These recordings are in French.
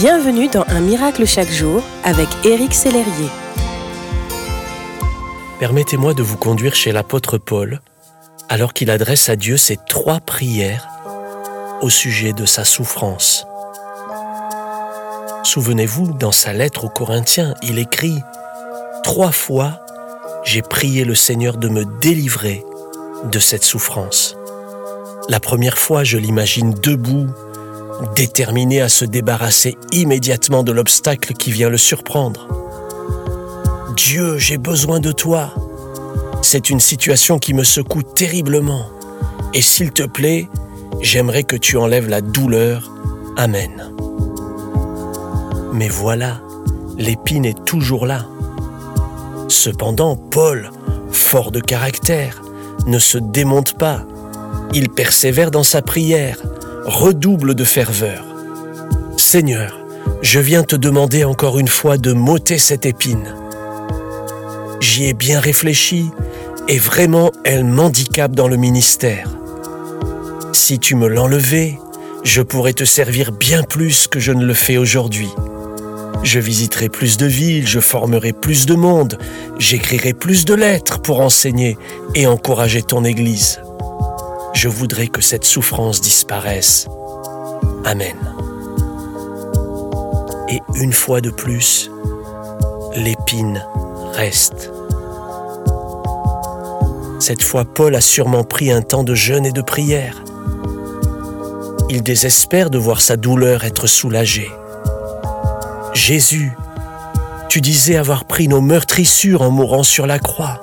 Bienvenue dans Un miracle chaque jour avec Éric Sellerier. Permettez-moi de vous conduire chez l'apôtre Paul alors qu'il adresse à Dieu ces trois prières au sujet de sa souffrance. Souvenez-vous, dans sa lettre aux Corinthiens, il écrit Trois fois, j'ai prié le Seigneur de me délivrer de cette souffrance. La première fois, je l'imagine debout, déterminé à se débarrasser immédiatement de l'obstacle qui vient le surprendre. Dieu, j'ai besoin de toi. C'est une situation qui me secoue terriblement. Et s'il te plaît, j'aimerais que tu enlèves la douleur. Amen. Mais voilà, l'épine est toujours là. Cependant, Paul, fort de caractère, ne se démonte pas. Il persévère dans sa prière, redouble de ferveur. Seigneur, je viens te demander encore une fois de m'ôter cette épine. J'y ai bien réfléchi et vraiment elle m'handicape dans le ministère. Si tu me l'enlevais, je pourrais te servir bien plus que je ne le fais aujourd'hui. Je visiterai plus de villes, je formerai plus de monde, j'écrirai plus de lettres pour enseigner et encourager ton Église. Je voudrais que cette souffrance disparaisse. Amen. Et une fois de plus, l'épine reste. Cette fois, Paul a sûrement pris un temps de jeûne et de prière. Il désespère de voir sa douleur être soulagée. Jésus, tu disais avoir pris nos meurtrissures en mourant sur la croix.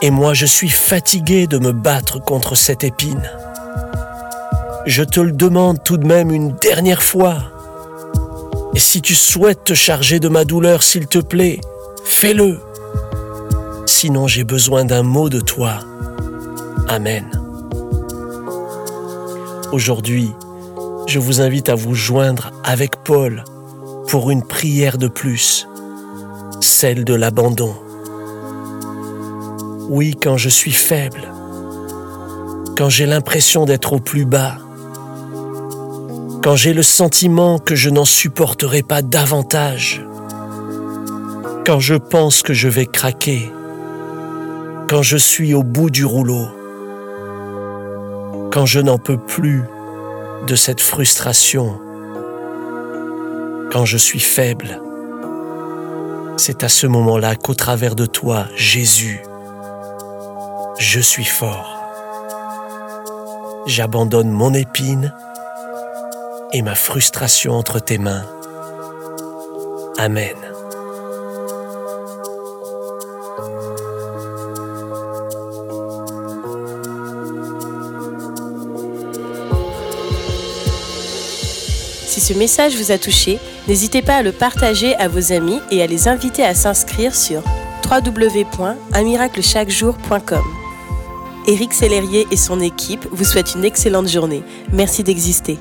Et moi, je suis fatigué de me battre contre cette épine. Je te le demande tout de même une dernière fois. Et si tu souhaites te charger de ma douleur, s'il te plaît, fais-le. Sinon, j'ai besoin d'un mot de toi. Amen. Aujourd'hui, je vous invite à vous joindre avec Paul pour une prière de plus, celle de l'abandon. Oui, quand je suis faible, quand j'ai l'impression d'être au plus bas, quand j'ai le sentiment que je n'en supporterai pas davantage, quand je pense que je vais craquer, quand je suis au bout du rouleau, quand je n'en peux plus de cette frustration, quand je suis faible, c'est à ce moment-là qu'au travers de toi, Jésus, je suis fort. J'abandonne mon épine et ma frustration entre tes mains. Amen. Si ce message vous a touché, n'hésitez pas à le partager à vos amis et à les inviter à s'inscrire sur www.unmiraclechaquejour.com. Éric Sellerier et son équipe vous souhaitent une excellente journée. Merci d'exister.